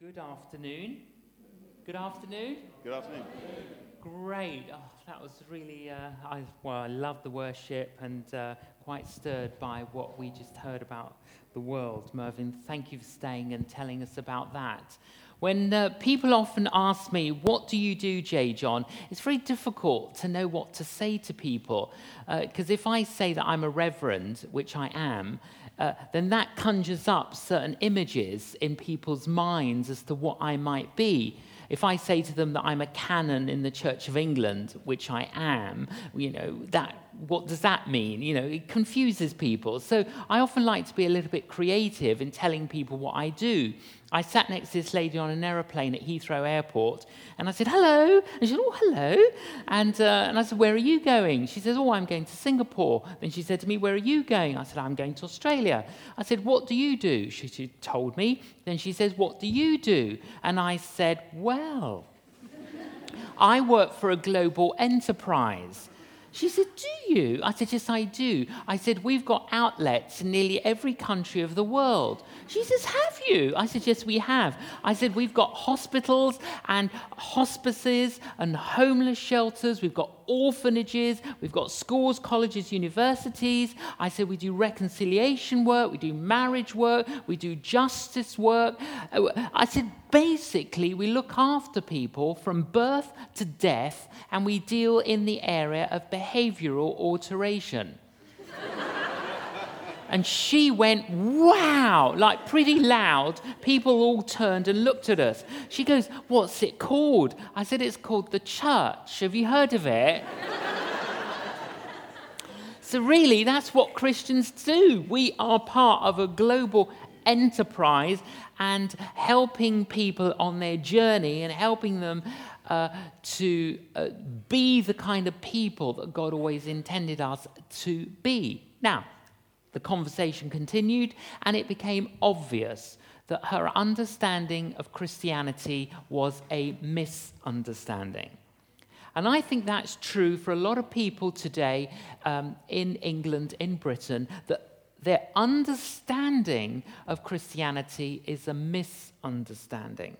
Good afternoon. Good afternoon. Good afternoon. Great. Oh, that was really, uh, I, well, I love the worship and uh, quite stirred by what we just heard about the world. Mervyn, thank you for staying and telling us about that. When uh, people often ask me, What do you do, J. John? It's very difficult to know what to say to people. Because uh, if I say that I'm a reverend, which I am, uh, then that conjures up certain images in people's minds as to what I might be. If I say to them that I'm a canon in the Church of England, which I am, you know, that what does that mean? You know, it confuses people. So I often like to be a little bit creative in telling people what I do. I sat next to this lady on an aeroplane at Heathrow Airport, and I said, hello. And she said, oh, hello. And, uh, and I said, where are you going? She says, oh, I'm going to Singapore. Then she said to me, where are you going? I said, I'm going to Australia. I said, what do you do? She, she told me. Then she says, what do you do? And I said, well, I work for a global enterprise. She said, Do you? I said, Yes, I do. I said, We've got outlets in nearly every country of the world. She says, Have you? I said, Yes, we have. I said, We've got hospitals and hospices and homeless shelters. We've got orphanages. We've got schools, colleges, universities. I said, We do reconciliation work. We do marriage work. We do justice work. I said, Basically, we look after people from birth to death and we deal in the area of behavioral alteration. And she went, wow, like pretty loud. People all turned and looked at us. She goes, What's it called? I said, It's called the church. Have you heard of it? so, really, that's what Christians do. We are part of a global enterprise and helping people on their journey and helping them uh, to uh, be the kind of people that God always intended us to be. Now, the conversation continued, and it became obvious that her understanding of Christianity was a misunderstanding. And I think that's true for a lot of people today um, in England, in Britain, that their understanding of Christianity is a misunderstanding.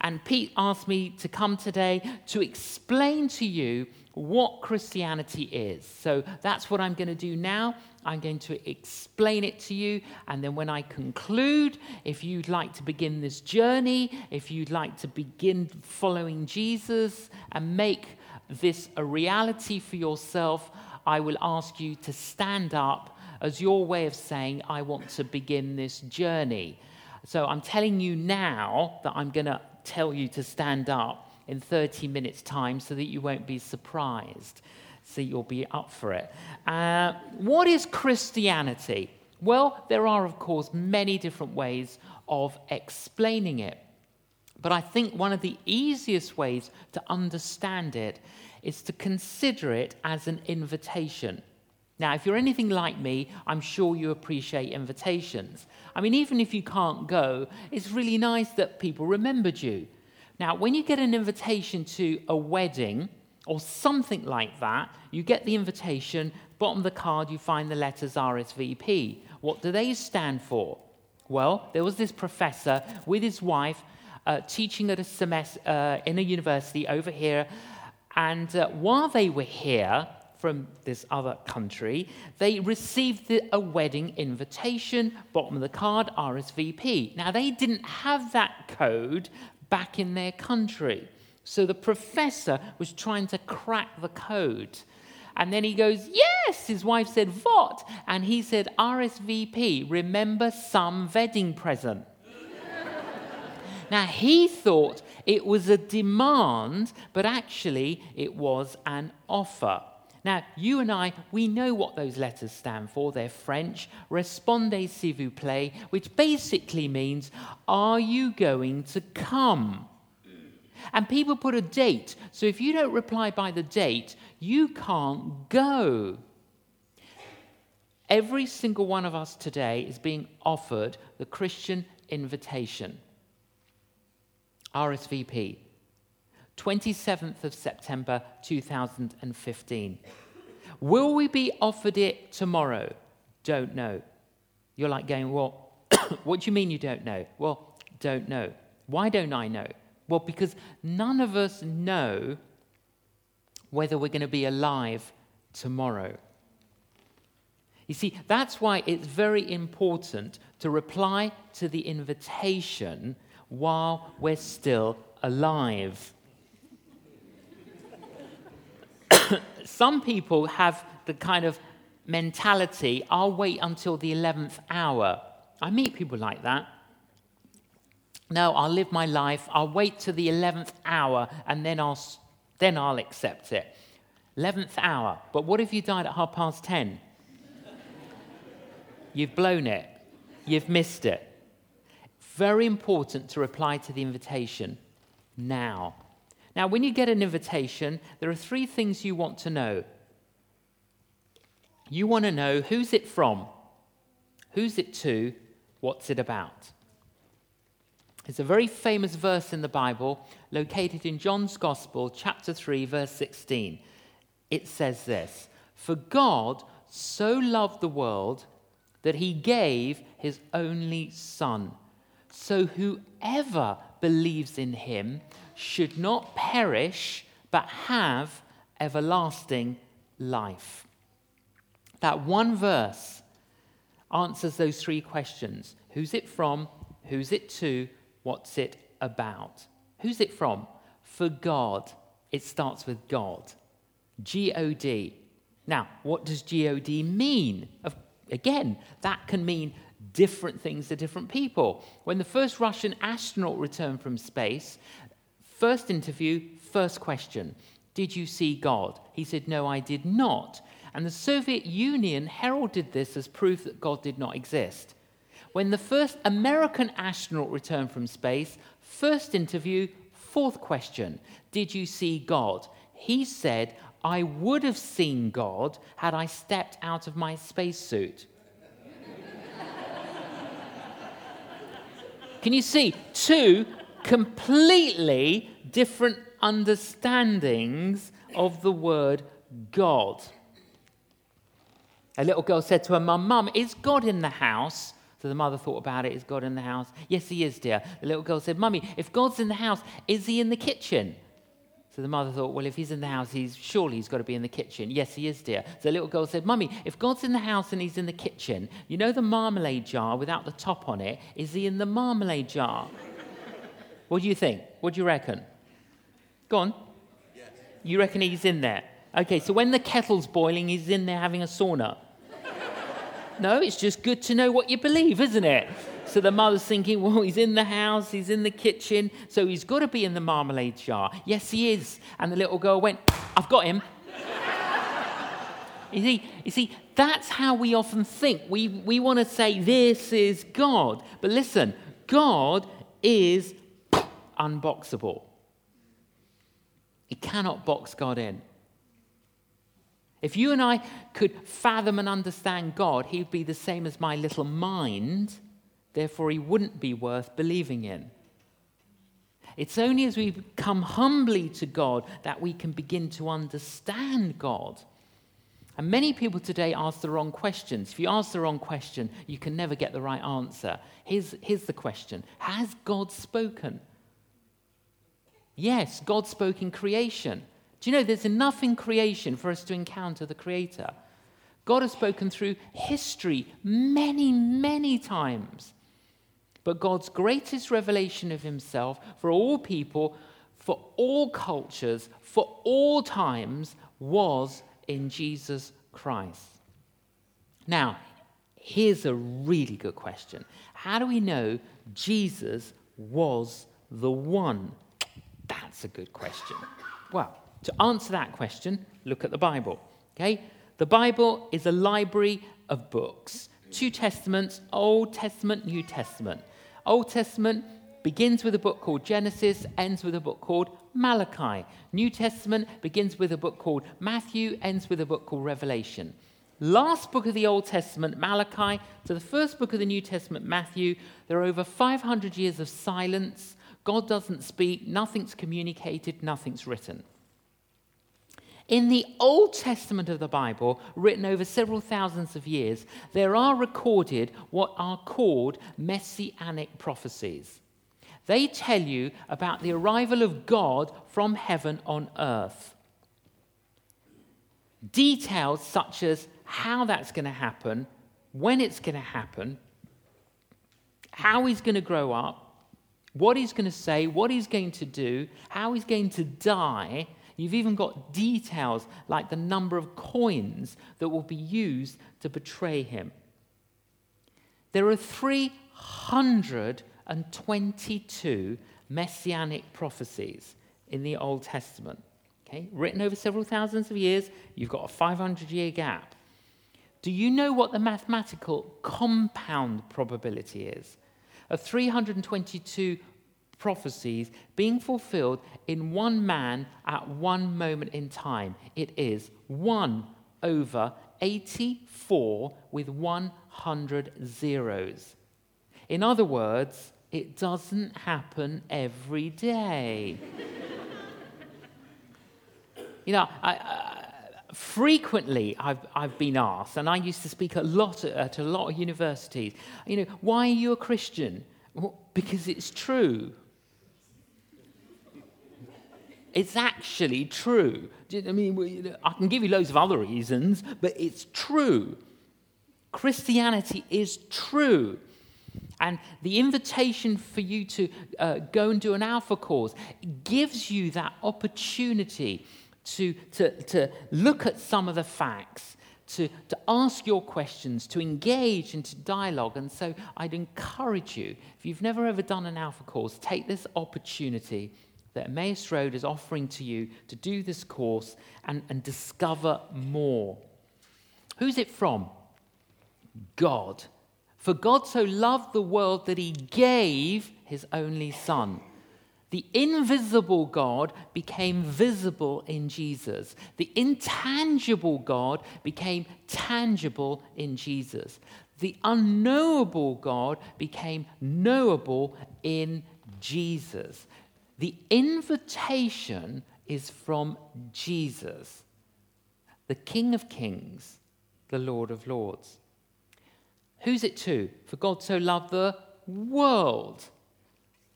And Pete asked me to come today to explain to you what Christianity is. So that's what I'm going to do now. I'm going to explain it to you. And then when I conclude, if you'd like to begin this journey, if you'd like to begin following Jesus and make this a reality for yourself, I will ask you to stand up as your way of saying, I want to begin this journey. So I'm telling you now that I'm going to tell you to stand up in 30 minutes' time so that you won't be surprised. So you'll be up for it. Uh, what is Christianity? Well, there are, of course, many different ways of explaining it. But I think one of the easiest ways to understand it is to consider it as an invitation. Now, if you're anything like me, I'm sure you appreciate invitations. I mean, even if you can't go, it's really nice that people remembered you. Now, when you get an invitation to a wedding or something like that, you get the invitation, bottom of the card, you find the letters RSVP. What do they stand for? Well, there was this professor with his wife uh, teaching at a semester uh, in a university over here, and uh, while they were here, from this other country, they received the, a wedding invitation, bottom of the card, RSVP. Now, they didn't have that code back in their country. So the professor was trying to crack the code. And then he goes, Yes. His wife said, What? And he said, RSVP, remember some wedding present. now he thought it was a demand, but actually it was an offer. Now, you and I, we know what those letters stand for. They're French, Respondez s'il vous plaît, which basically means, Are you going to come? And people put a date. So if you don't reply by the date, you can't go. Every single one of us today is being offered the Christian invitation. RSVP. 27th of September 2015. Will we be offered it tomorrow? Don't know. You're like going, well, what do you mean you don't know? Well, don't know. Why don't I know? Well, because none of us know whether we're going to be alive tomorrow. You see, that's why it's very important to reply to the invitation while we're still alive. Some people have the kind of mentality I'll wait until the 11th hour. I meet people like that. No, I'll live my life. I'll wait to the 11th hour and then I'll, then I'll accept it. 11th hour. But what if you died at half past 10? You've blown it. You've missed it. Very important to reply to the invitation now. Now, when you get an invitation, there are three things you want to know. You want to know who's it from, who's it to, what's it about. It's a very famous verse in the Bible located in John's Gospel, chapter 3, verse 16. It says this For God so loved the world that he gave his only Son, so whoever believes in him should not perish, but have everlasting life. That one verse answers those three questions Who's it from? Who's it to? What's it about? Who's it from? For God. It starts with God. G O D. Now, what does G O D mean? Again, that can mean different things to different people. When the first Russian astronaut returned from space, first interview, first question Did you see God? He said, No, I did not. And the Soviet Union heralded this as proof that God did not exist. When the first American astronaut returned from space, first interview, fourth question Did you see God? He said, I would have seen God had I stepped out of my spacesuit. Can you see? Two completely different understandings of the word God. A little girl said to her mum, Mum, is God in the house? So the mother thought about it. Is God in the house? Yes, he is, dear. The little girl said, Mummy, if God's in the house, is he in the kitchen? So the mother thought, well, if he's in the house, he's surely he's got to be in the kitchen. Yes, he is, dear. So the little girl said, Mummy, if God's in the house and he's in the kitchen, you know the marmalade jar without the top on it? Is he in the marmalade jar? What do you think? What do you reckon? Go on. Yes. You reckon he's in there? Okay, so when the kettle's boiling, he's in there having a sauna. No, it's just good to know what you believe, isn't it? So the mother's thinking, well, he's in the house, he's in the kitchen, so he's got to be in the marmalade jar. Yes, he is. And the little girl went, I've got him. you, see, you see, that's how we often think. We, we want to say, this is God. But listen, God is unboxable. You cannot box God in. If you and I could fathom and understand God, He'd be the same as my little mind, therefore, He wouldn't be worth believing in. It's only as we come humbly to God that we can begin to understand God. And many people today ask the wrong questions. If you ask the wrong question, you can never get the right answer. Here's, here's the question Has God spoken? Yes, God spoke in creation. Do you know there's enough in creation for us to encounter the Creator? God has spoken through history many, many times. But God's greatest revelation of Himself for all people, for all cultures, for all times was in Jesus Christ. Now, here's a really good question How do we know Jesus was the one? That's a good question. Well, to answer that question, look at the Bible. Okay? The Bible is a library of books. Two testaments, Old Testament, New Testament. Old Testament begins with a book called Genesis, ends with a book called Malachi. New Testament begins with a book called Matthew, ends with a book called Revelation. Last book of the Old Testament, Malachi, to the first book of the New Testament, Matthew, there are over 500 years of silence. God doesn't speak, nothing's communicated, nothing's written. In the Old Testament of the Bible, written over several thousands of years, there are recorded what are called messianic prophecies. They tell you about the arrival of God from heaven on earth. Details such as how that's going to happen, when it's going to happen, how he's going to grow up, what he's going to say, what he's going to do, how he's going to die. You've even got details like the number of coins that will be used to betray him. There are 322 messianic prophecies in the Old Testament, okay, written over several thousands of years. You've got a 500 year gap. Do you know what the mathematical compound probability is? Of 322 prophecies being fulfilled in one man at one moment in time. It is 1 over 84 with 100 zeros. In other words, it doesn't happen every day. you know, I, frequently I've, I've been asked, and I used to speak a lot at, a lot of universities, you know, why are you a Christian? Well, because it's true. It's actually true. I mean, I can give you loads of other reasons, but it's true. Christianity is true. And the invitation for you to uh, go and do an Alpha course gives you that opportunity to, to, to look at some of the facts, to, to ask your questions, to engage into dialogue. And so I'd encourage you, if you've never ever done an Alpha course, take this opportunity that Emmaus Road is offering to you to do this course and, and discover more. Who's it from? God. For God so loved the world that he gave his only Son. The invisible God became visible in Jesus. The intangible God became tangible in Jesus. The unknowable God became knowable in Jesus. The invitation is from Jesus, the King of Kings, the Lord of Lords. Who's it to? For God so loved the world,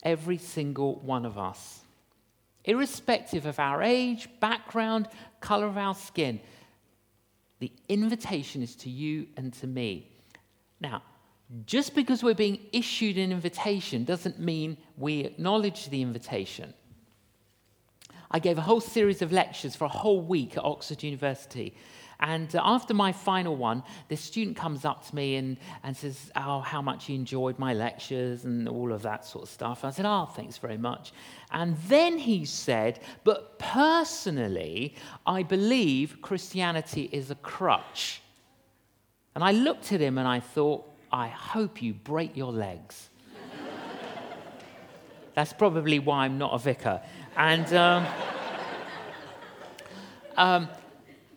every single one of us, irrespective of our age, background, color of our skin. The invitation is to you and to me. Now, just because we're being issued an invitation doesn't mean we acknowledge the invitation. I gave a whole series of lectures for a whole week at Oxford University. And uh, after my final one, this student comes up to me and, and says, Oh, how much he enjoyed my lectures and all of that sort of stuff. I said, Oh, thanks very much. And then he said, But personally, I believe Christianity is a crutch. And I looked at him and I thought, I hope you break your legs. That's probably why I'm not a vicar. And um, um,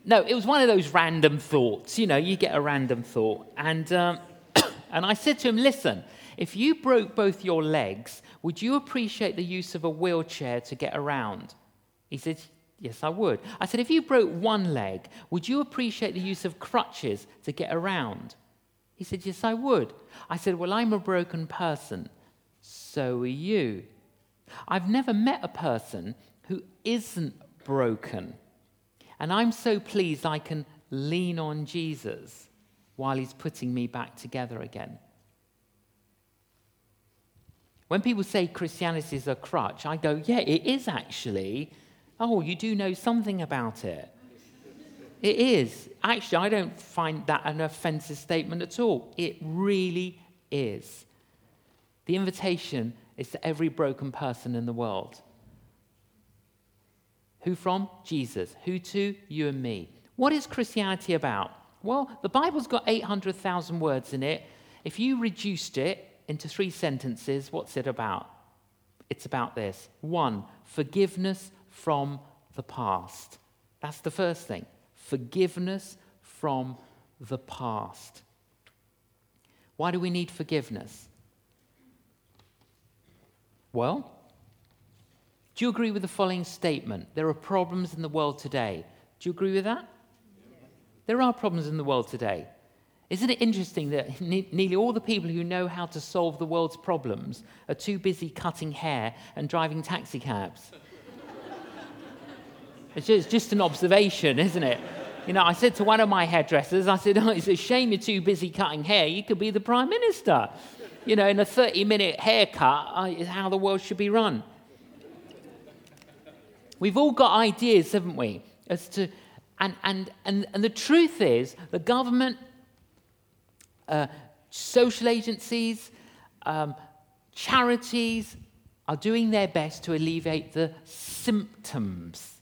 no, it was one of those random thoughts. You know, you get a random thought. And, um, and I said to him, listen, if you broke both your legs, would you appreciate the use of a wheelchair to get around? He said, Yes, I would. I said, if you broke one leg, would you appreciate the use of crutches to get around? He said, Yes, I would. I said, Well, I'm a broken person. So are you. I've never met a person who isn't broken. And I'm so pleased I can lean on Jesus while he's putting me back together again. When people say Christianity is a crutch, I go, Yeah, it is actually. Oh, you do know something about it. It is. Actually, I don't find that an offensive statement at all. It really is. The invitation is to every broken person in the world. Who from? Jesus. Who to? You and me. What is Christianity about? Well, the Bible's got 800,000 words in it. If you reduced it into three sentences, what's it about? It's about this one, forgiveness from the past. That's the first thing forgiveness from the past. Why do we need forgiveness? Well, do you agree with the following statement? There are problems in the world today. Do you agree with that? There are problems in the world today. Isn't it interesting that ne- nearly all the people who know how to solve the world's problems are too busy cutting hair and driving taxi cabs? it's, just, it's just an observation, isn't it? You know, I said to one of my hairdressers, I said, oh, it's a shame you're too busy cutting hair. You could be the prime minister. You know, in a 30 minute haircut uh, is how the world should be run. We've all got ideas, haven't we? As to, and, and, and, and the truth is, the government, uh, social agencies, um, charities are doing their best to alleviate the symptoms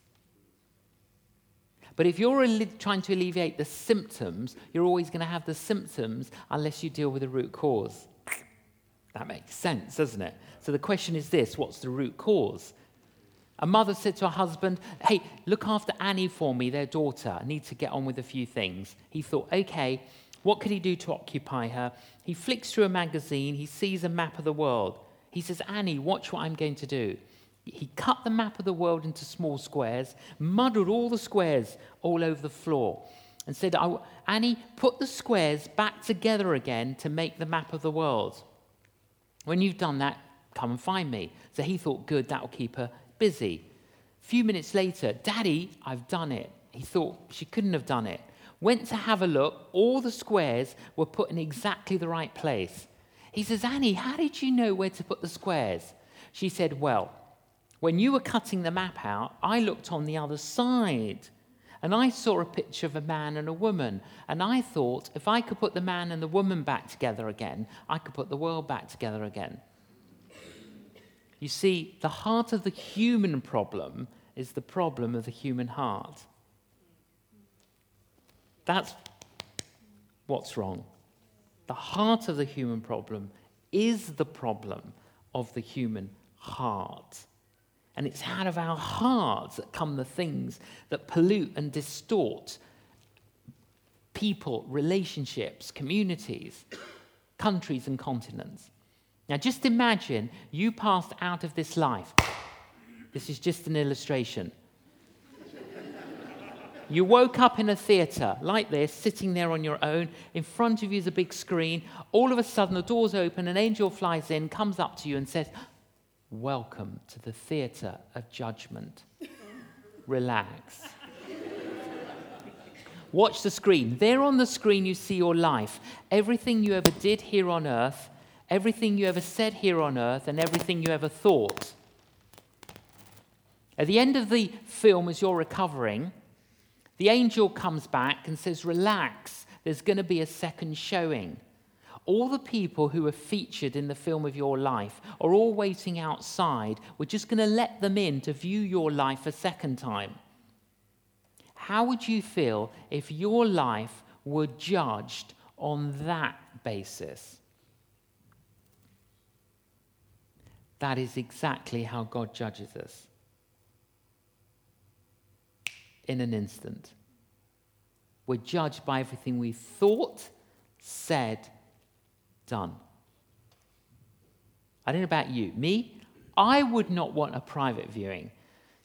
but if you're trying to alleviate the symptoms, you're always going to have the symptoms unless you deal with the root cause. That makes sense, doesn't it? So the question is this what's the root cause? A mother said to her husband, Hey, look after Annie for me, their daughter. I need to get on with a few things. He thought, Okay, what could he do to occupy her? He flicks through a magazine, he sees a map of the world. He says, Annie, watch what I'm going to do. He cut the map of the world into small squares, muddled all the squares all over the floor, and said, Annie, put the squares back together again to make the map of the world. When you've done that, come and find me. So he thought, good, that'll keep her busy. A few minutes later, Daddy, I've done it. He thought she couldn't have done it. Went to have a look. All the squares were put in exactly the right place. He says, Annie, how did you know where to put the squares? She said, Well, when you were cutting the map out, I looked on the other side and I saw a picture of a man and a woman. And I thought, if I could put the man and the woman back together again, I could put the world back together again. You see, the heart of the human problem is the problem of the human heart. That's what's wrong. The heart of the human problem is the problem of the human heart. And it's out of our hearts that come the things that pollute and distort people, relationships, communities, countries, and continents. Now, just imagine you passed out of this life. This is just an illustration. You woke up in a theatre like this, sitting there on your own. In front of you is a big screen. All of a sudden, the doors open, an angel flies in, comes up to you, and says, Welcome to the theatre of judgment. Relax. Watch the screen. There on the screen, you see your life. Everything you ever did here on earth, everything you ever said here on earth, and everything you ever thought. At the end of the film, as you're recovering, the angel comes back and says, Relax, there's going to be a second showing. All the people who are featured in the film of your life are all waiting outside. We're just going to let them in to view your life a second time. How would you feel if your life were judged on that basis? That is exactly how God judges us. In an instant. We're judged by everything we thought, said, done. I don't know about you. Me, I would not want a private viewing,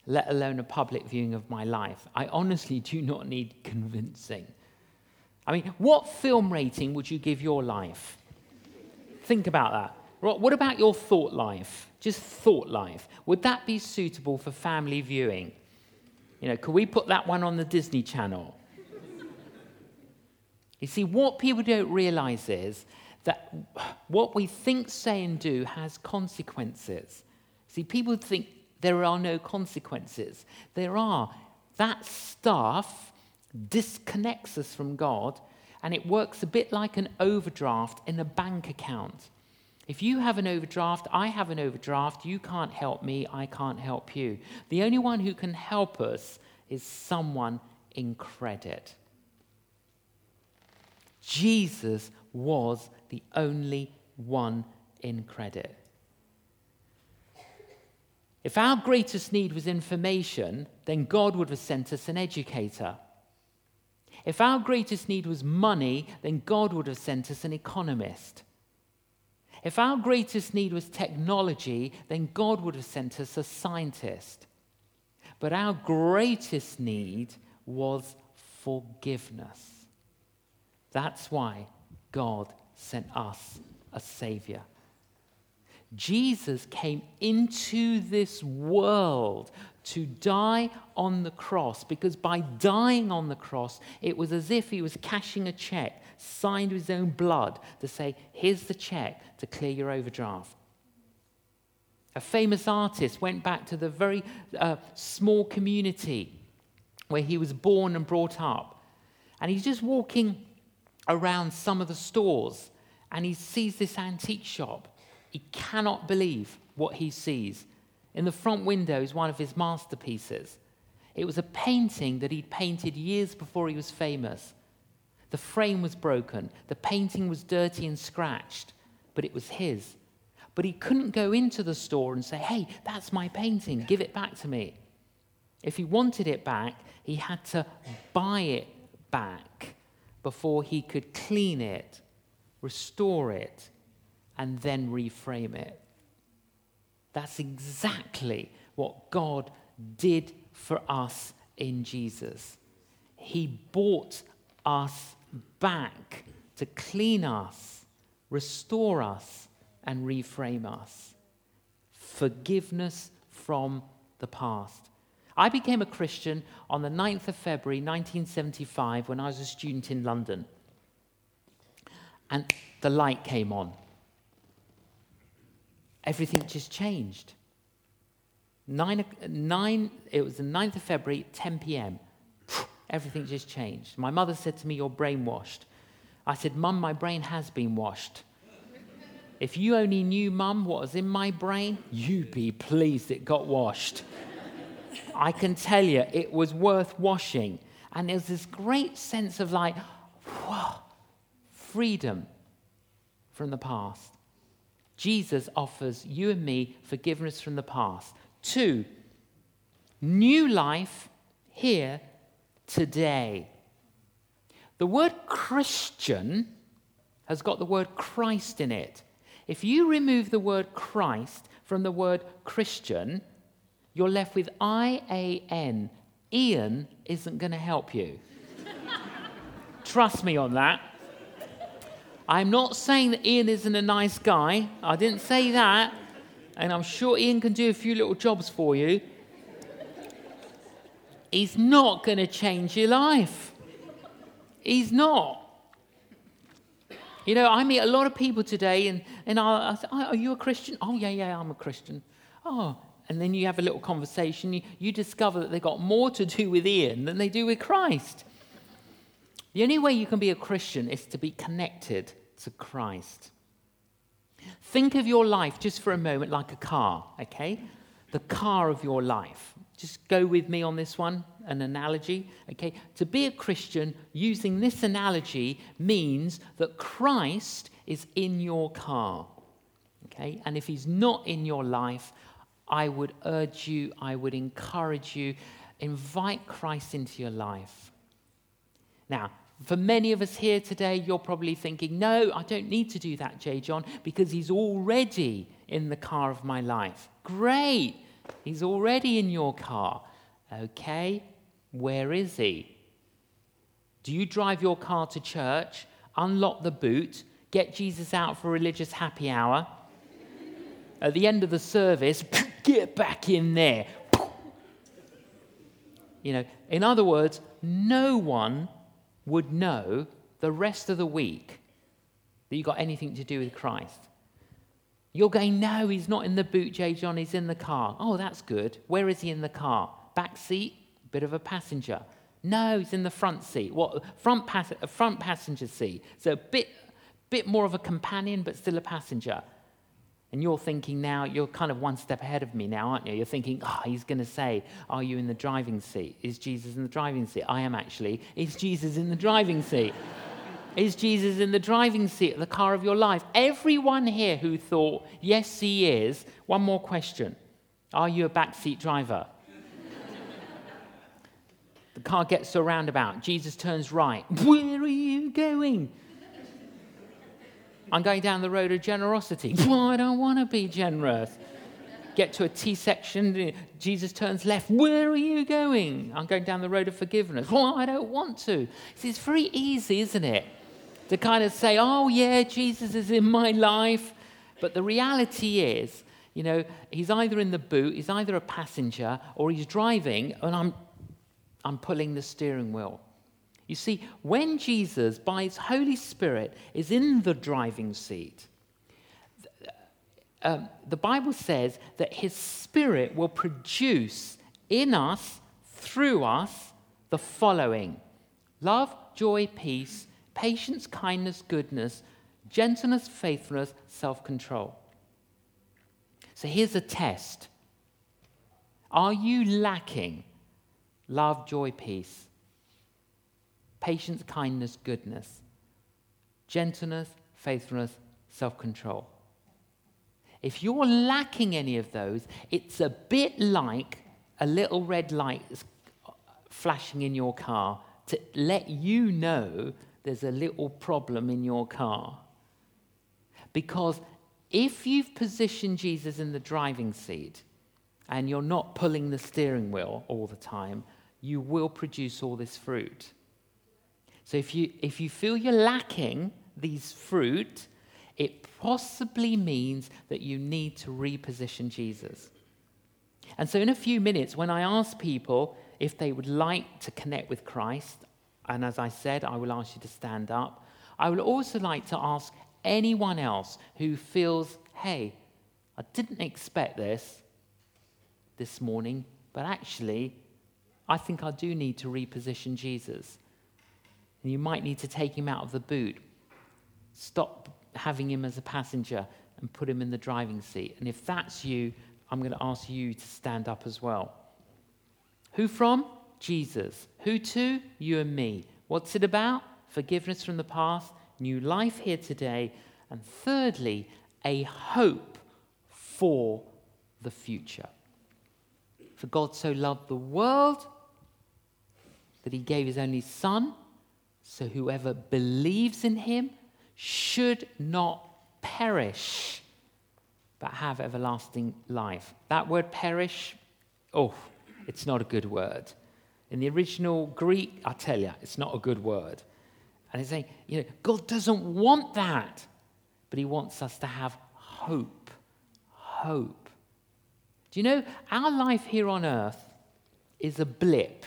let alone a public viewing of my life. I honestly do not need convincing. I mean, what film rating would you give your life? Think about that. What about your thought life? Just thought life. Would that be suitable for family viewing? You know, could we put that one on the Disney Channel? You see, what people don't realize is that what we think, say, and do has consequences. See, people think there are no consequences. There are. That stuff disconnects us from God, and it works a bit like an overdraft in a bank account. If you have an overdraft, I have an overdraft, you can't help me, I can't help you. The only one who can help us is someone in credit. Jesus was the only one in credit. If our greatest need was information, then God would have sent us an educator. If our greatest need was money, then God would have sent us an economist. If our greatest need was technology, then God would have sent us a scientist. But our greatest need was forgiveness. That's why God sent us a Savior. Jesus came into this world to die on the cross because by dying on the cross, it was as if he was cashing a check signed with his own blood to say, Here's the check to clear your overdraft. A famous artist went back to the very uh, small community where he was born and brought up. And he's just walking around some of the stores and he sees this antique shop. He cannot believe what he sees. In the front window is one of his masterpieces. It was a painting that he'd painted years before he was famous. The frame was broken, the painting was dirty and scratched, but it was his. But he couldn't go into the store and say, Hey, that's my painting, give it back to me. If he wanted it back, he had to buy it back before he could clean it, restore it, and then reframe it. That's exactly what God did for us in Jesus. He bought us back to clean us, restore us, and reframe us. Forgiveness from the past. I became a Christian on the 9th of February 1975 when I was a student in London. And the light came on. Everything just changed. Nine, nine, it was the 9th of February, 10 p.m. Everything just changed. My mother said to me, You're brainwashed. I said, Mum, my brain has been washed. If you only knew, Mum, what was in my brain, you'd be pleased it got washed. I can tell you, it was worth washing. And there's this great sense of like, whoa, freedom from the past. Jesus offers you and me forgiveness from the past. Two, new life here today. The word Christian has got the word Christ in it. If you remove the word Christ from the word Christian, you're left with I A N. Ian isn't going to help you. Trust me on that. I'm not saying that Ian isn't a nice guy. I didn't say that. And I'm sure Ian can do a few little jobs for you. He's not going to change your life. He's not. You know, I meet a lot of people today, and, and I, I say, oh, Are you a Christian? Oh, yeah, yeah, I'm a Christian. Oh, and then you have a little conversation. You, you discover that they've got more to do with Ian than they do with Christ. The only way you can be a Christian is to be connected to Christ. Think of your life just for a moment like a car, okay? The car of your life. Just go with me on this one, an analogy. Okay, to be a Christian using this analogy means that Christ is in your car. Okay, and if he's not in your life, I would urge you, I would encourage you, invite Christ into your life. Now, for many of us here today, you're probably thinking, no, I don't need to do that, J. John, because he's already in the car of my life. Great. He's already in your car. Okay, where is he? Do you drive your car to church, unlock the boot, get Jesus out for religious happy hour? At the end of the service, get back in there. You know, in other words, no one would know the rest of the week that you got anything to do with Christ. You're going, no, he's not in the boot, J. John, he's in the car. Oh, that's good. Where is he in the car? Back seat? Bit of a passenger. No, he's in the front seat. What? Front, pass- front passenger seat. So a bit, bit more of a companion, but still a passenger. And you're thinking now, you're kind of one step ahead of me now, aren't you? You're thinking, oh, he's going to say, Are you in the driving seat? Is Jesus in the driving seat? I am actually. Is Jesus in the driving seat? Is Jesus in the driving seat of the car of your life? Everyone here who thought, yes, he is, one more question Are you a backseat driver? the car gets to a roundabout. Jesus turns right. Where are you going? I'm going down the road of generosity. Well, I don't want to be generous. Get to a T section. Jesus turns left. Where are you going? I'm going down the road of forgiveness. Well, I don't want to. See, it's very easy, isn't it? To kind of say, oh, yeah, Jesus is in my life. But the reality is, you know, he's either in the boot, he's either a passenger, or he's driving, and I'm, I'm pulling the steering wheel. You see, when Jesus, by his Holy Spirit, is in the driving seat, um, the Bible says that his spirit will produce in us, through us, the following love, joy, peace, patience, kindness, goodness, gentleness, faithfulness, self control. So here's a test Are you lacking love, joy, peace, patience, kindness, goodness, gentleness, faithfulness, self control? If you're lacking any of those, it's a bit like a little red light flashing in your car to let you know there's a little problem in your car. Because if you've positioned Jesus in the driving seat and you're not pulling the steering wheel all the time, you will produce all this fruit. So if you, if you feel you're lacking these fruit, it possibly means that you need to reposition Jesus. And so, in a few minutes, when I ask people if they would like to connect with Christ, and as I said, I will ask you to stand up, I would also like to ask anyone else who feels, hey, I didn't expect this this morning, but actually, I think I do need to reposition Jesus. And you might need to take him out of the boot. Stop having him as a passenger and put him in the driving seat. And if that's you, I'm going to ask you to stand up as well. Who from? Jesus. Who to? You and me. What's it about? Forgiveness from the past, new life here today, and thirdly, a hope for the future. For God so loved the world that he gave his only Son, so whoever believes in him should not perish, but have everlasting life. That word perish, oh, it's not a good word. In the original Greek, I tell you, it's not a good word. And he's saying, you know, God doesn't want that, but he wants us to have hope. Hope. Do you know, our life here on earth is a blip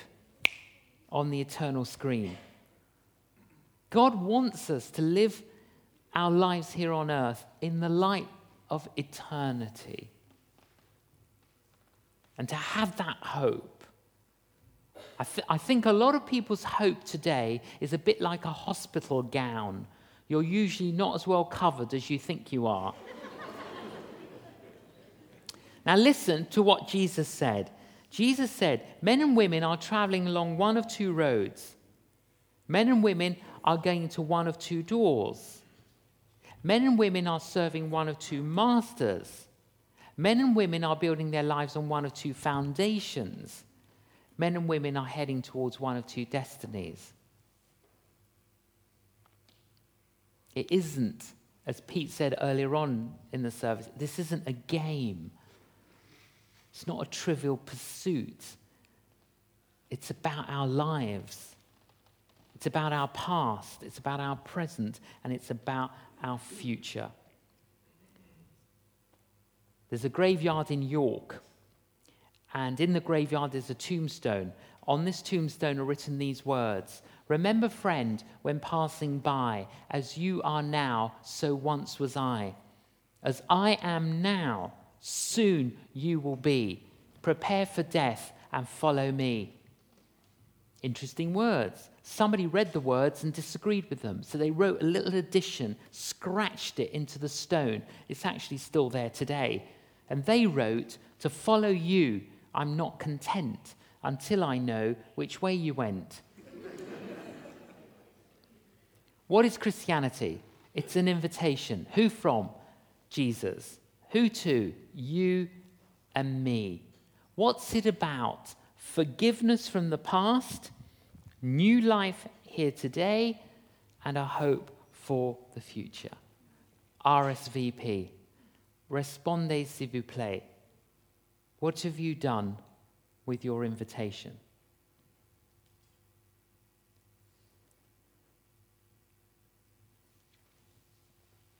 on the eternal screen. God wants us to live our lives here on earth in the light of eternity. And to have that hope. I, th- I, think a lot of people's hope today is a bit like a hospital gown. You're usually not as well covered as you think you are. now, listen to what Jesus said. Jesus said, Men and women are traveling along one of two roads. Men and women are going to one of two doors. Men and women are serving one of two masters. Men and women are building their lives on one of two foundations. Men and women are heading towards one of two destinies. It isn't, as Pete said earlier on in the service, this isn't a game. It's not a trivial pursuit. It's about our lives. It's about our past. It's about our present. And it's about our future. There's a graveyard in York, and in the graveyard there's a tombstone. On this tombstone are written these words Remember, friend, when passing by, as you are now, so once was I. As I am now, soon you will be. Prepare for death and follow me. Interesting words. Somebody read the words and disagreed with them. So they wrote a little addition, scratched it into the stone. It's actually still there today. And they wrote, To follow you, I'm not content until I know which way you went. what is Christianity? It's an invitation. Who from? Jesus. Who to? You and me. What's it about? forgiveness from the past, new life here today, and a hope for the future. RSVP. Respondez s'il vous plaît. What have you done with your invitation?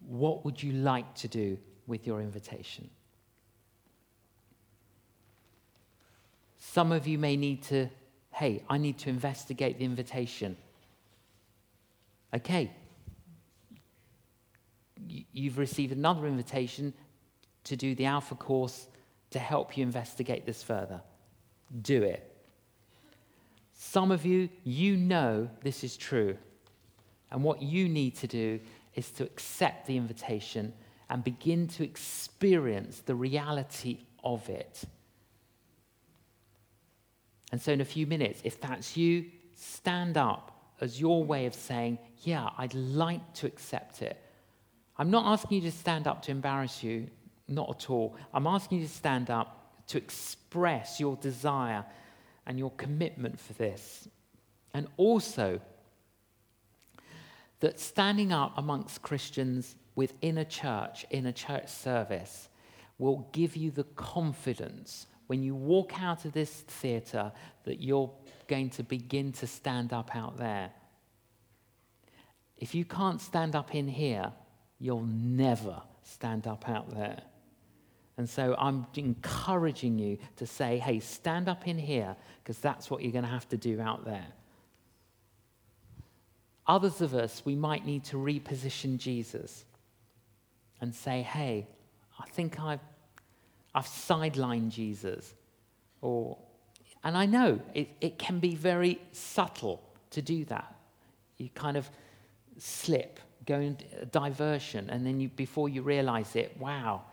what would you like to do with your invitation? Some of you may need to, hey, I need to investigate the invitation. Okay. You've received another invitation to do the Alpha course to help you investigate this further. Do it. Some of you, you know this is true. And what you need to do is to accept the invitation and begin to experience the reality of it. And so, in a few minutes, if that's you, stand up as your way of saying, Yeah, I'd like to accept it. I'm not asking you to stand up to embarrass you, not at all. I'm asking you to stand up to express your desire and your commitment for this. And also, that standing up amongst Christians within a church, in a church service, will give you the confidence when you walk out of this theatre that you're going to begin to stand up out there. If you can't stand up in here, you'll never stand up out there. And so I'm encouraging you to say, hey, stand up in here, because that's what you're going to have to do out there. Others of us, we might need to reposition Jesus and say, hey, I think I've, I've sidelined Jesus. Or, and I know it, it can be very subtle to do that. You kind of slip, go into a diversion, and then you, before you realize it, wow,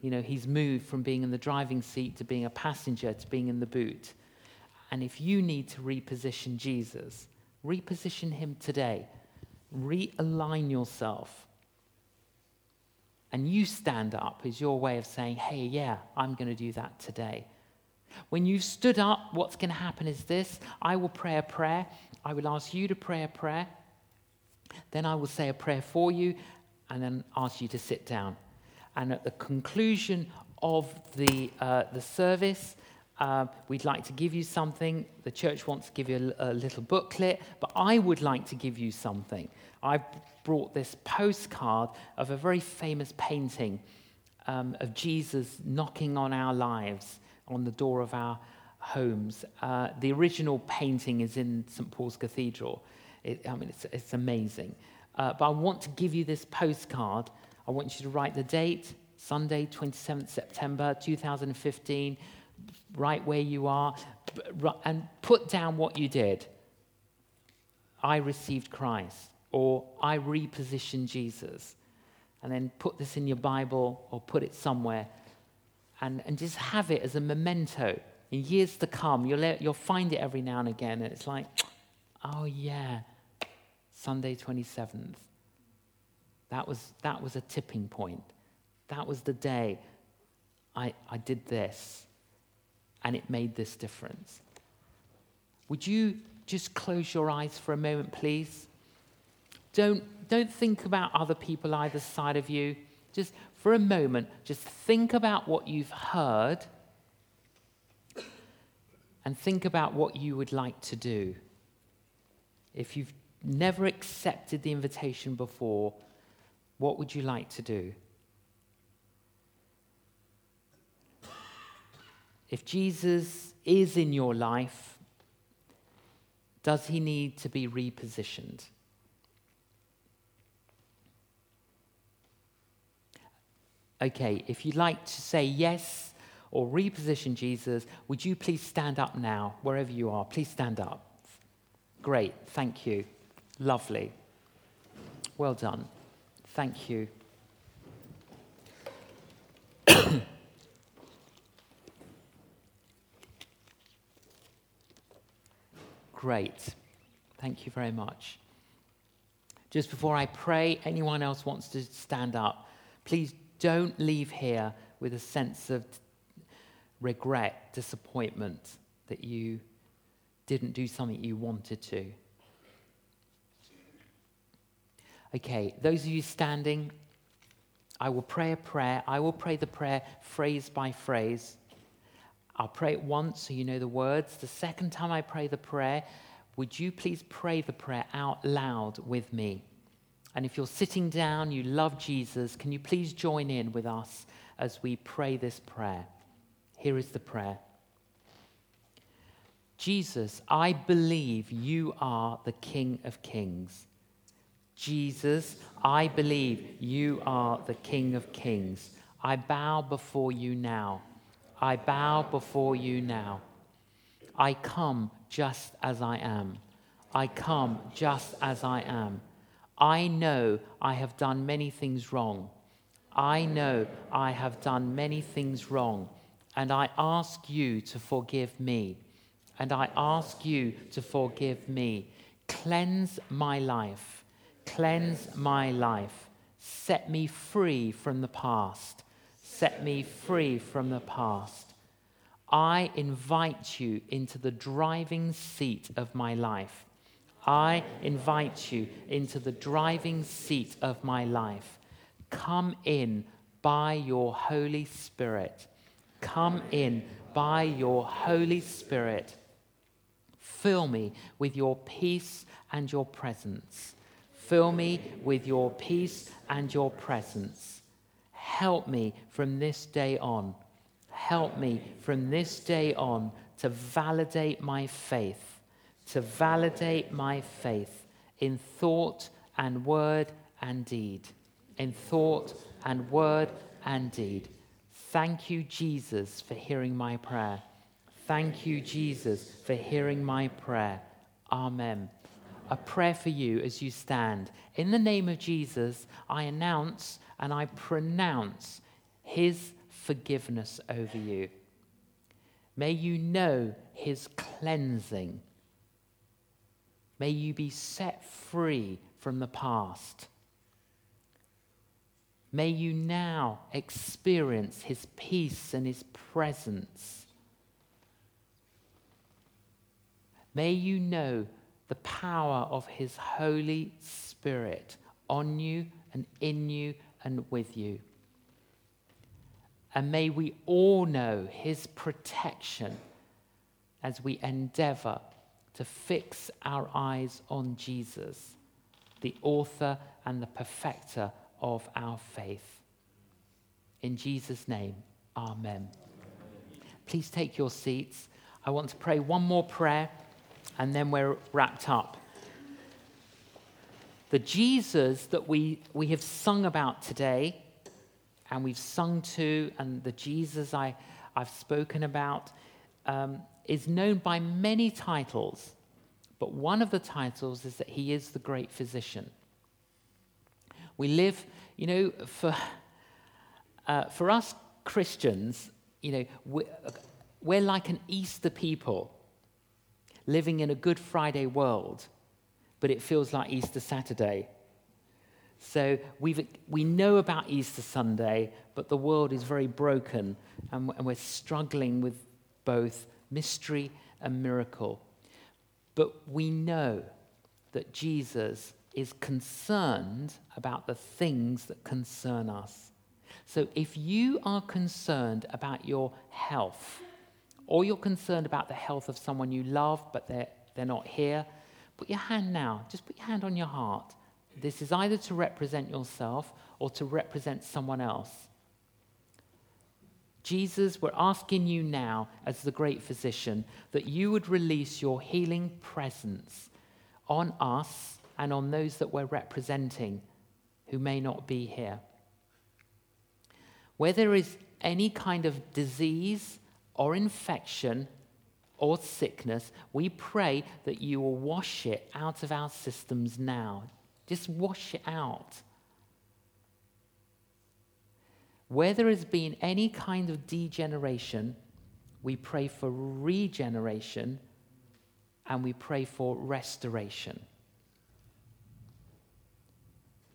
you know, he's moved from being in the driving seat to being a passenger to being in the boot. And if you need to reposition Jesus, reposition him today. Realign yourself. And you stand up is your way of saying, hey, yeah, I'm going to do that today. When you've stood up, what's going to happen is this I will pray a prayer. I will ask you to pray a prayer. Then I will say a prayer for you and then ask you to sit down. And at the conclusion of the, uh, the service, uh, we'd like to give you something. The church wants to give you a, a, little booklet, but I would like to give you something. I've brought this postcard of a very famous painting um, of Jesus knocking on our lives, on the door of our homes. Uh, the original painting is in St. Paul's Cathedral. It, I mean, it's, it's amazing. Uh, but I want to give you this postcard. I want you to write the date, Sunday, 27th September 2015, right where you are, and put down what you did. I received Christ, or I repositioned Jesus. And then put this in your Bible or put it somewhere and, and just have it as a memento. In years to come, you'll, you'll find it every now and again, and it's like, Oh, yeah, Sunday 27th. That was, that was a tipping point. That was the day I, I did this, and it made this difference. Would you just close your eyes for a moment, please? Don't, don't think about other people either side of you. Just for a moment, just think about what you've heard and think about what you would like to do if you've never accepted the invitation before, what would you like to do? If Jesus is in your life, does he need to be repositioned? Okay, if you'd like to say yes or reposition Jesus, would you please stand up now, wherever you are? Please stand up. Great, thank you. Lovely. Well done. Thank you. Great. Thank you very much. Just before I pray, anyone else wants to stand up, please don't leave here with a sense of regret, disappointment that you didn't do something you wanted to. Okay, those of you standing, I will pray a prayer. I will pray the prayer phrase by phrase. I'll pray it once so you know the words. The second time I pray the prayer, would you please pray the prayer out loud with me? And if you're sitting down, you love Jesus, can you please join in with us as we pray this prayer? Here is the prayer Jesus, I believe you are the King of Kings. Jesus, I believe you are the King of Kings. I bow before you now. I bow before you now. I come just as I am. I come just as I am. I know I have done many things wrong. I know I have done many things wrong, and I ask you to forgive me. And I ask you to forgive me. Cleanse my life. Cleanse my life. Set me free from the past. Set me free from the past. I invite you into the driving seat of my life. I invite you into the driving seat of my life. Come in by your Holy Spirit. Come in by your Holy Spirit. Fill me with your peace and your presence. Fill me with your peace and your presence. Help me from this day on. Help me from this day on to validate my faith to validate my faith in thought and word and deed. In thought and word and deed. Thank you, Jesus, for hearing my prayer. Thank you, Jesus, for hearing my prayer. Amen. A prayer for you as you stand. In the name of Jesus, I announce and I pronounce his forgiveness over you. May you know his cleansing May you be set free from the past. May you now experience his peace and his presence. May you know the power of his Holy Spirit on you and in you and with you. And may we all know his protection as we endeavor to fix our eyes on Jesus, the author and the perfecter of our faith. In Jesus' name, amen. Please take your seats. I want to pray one more prayer and then we're wrapped up. The Jesus that we, we have sung about today and we've sung to, and the Jesus I, I've spoken about, um, is known by many titles, but one of the titles is that he is the great physician. We live, you know, for, uh, for us Christians, you know, we're, we're like an Easter people living in a Good Friday world, but it feels like Easter Saturday. So we we know about Easter Sunday, but the world is very broken, and, and we're struggling with both mystery and miracle. But we know that Jesus is concerned about the things that concern us. So if you are concerned about your health, or you're concerned about the health of someone you love but they're, they're not here, put your hand now, just put your hand on your heart. This is either to represent yourself or to represent someone else. Jesus, we're asking you now, as the great physician, that you would release your healing presence on us and on those that we're representing who may not be here. Where there is any kind of disease or infection or sickness, we pray that you will wash it out of our systems now. Just wash it out. Where there has been any kind of degeneration, we pray for regeneration and we pray for restoration.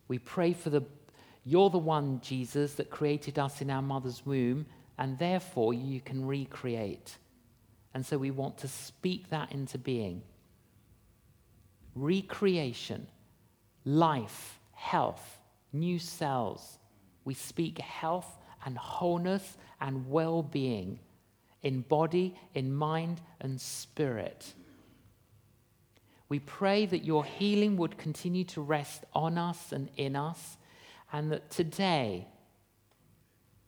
We pray for the, you're the one, Jesus, that created us in our mother's womb, and therefore you can recreate. And so we want to speak that into being. Recreation, life, health, new cells, we speak health and wholeness and well being in body, in mind, and spirit. We pray that your healing would continue to rest on us and in us, and that today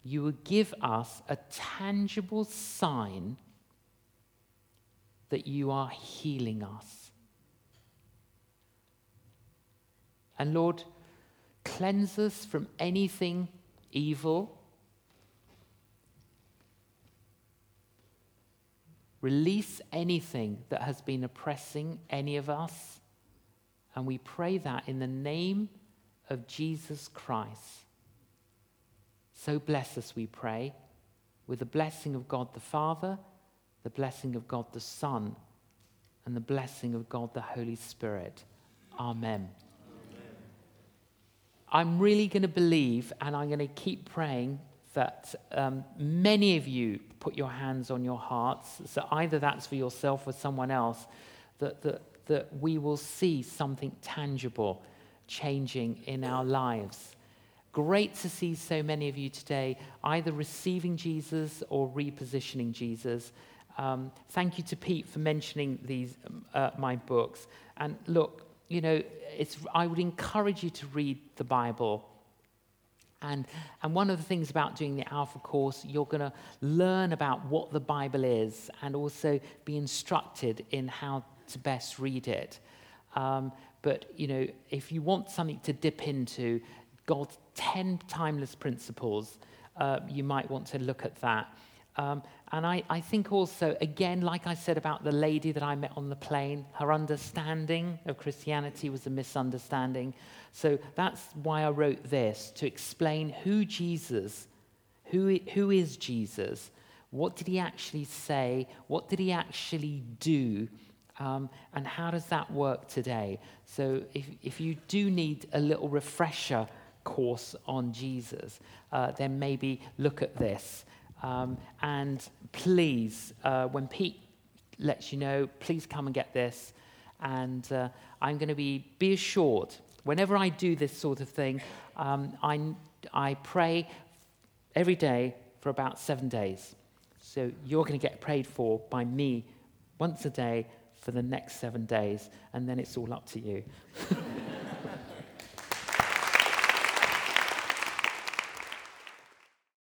you would give us a tangible sign that you are healing us. And Lord, cleanse us from anything evil. Release anything that has been oppressing any of us. And we pray that in the name of Jesus Christ. So bless us, we pray, with the blessing of God the Father, the blessing of God the Son, and the blessing of God the Holy Spirit. Amen. I'm really going to believe, and I'm going to keep praying that um, many of you put your hands on your hearts. So either that's for yourself or someone else, that, that, that we will see something tangible changing in our lives. Great to see so many of you today either receiving Jesus or repositioning Jesus. Um, thank you to Pete for mentioning these, uh, my books. And look, you know, it's, I would encourage you to read the Bible. And, and one of the things about doing the Alpha course, you're going to learn about what the Bible is and also be instructed in how to best read it. Um, but, you know, if you want something to dip into, God's 10 timeless principles, uh, you might want to look at that. Um, and I, I think also, again, like I said about the lady that I met on the plane, her understanding of Christianity was a misunderstanding. So that's why I wrote this to explain who Jesus, who, who is Jesus, what did he actually say, what did he actually do, um, and how does that work today? So if, if you do need a little refresher course on Jesus, uh, then maybe look at this. Um, and please, uh, when Pete lets you know, please come and get this. And uh, I'm going to be, be assured, whenever I do this sort of thing, um, I, I pray every day for about seven days. So you're going to get prayed for by me once a day for the next seven days, and then it's all up to you.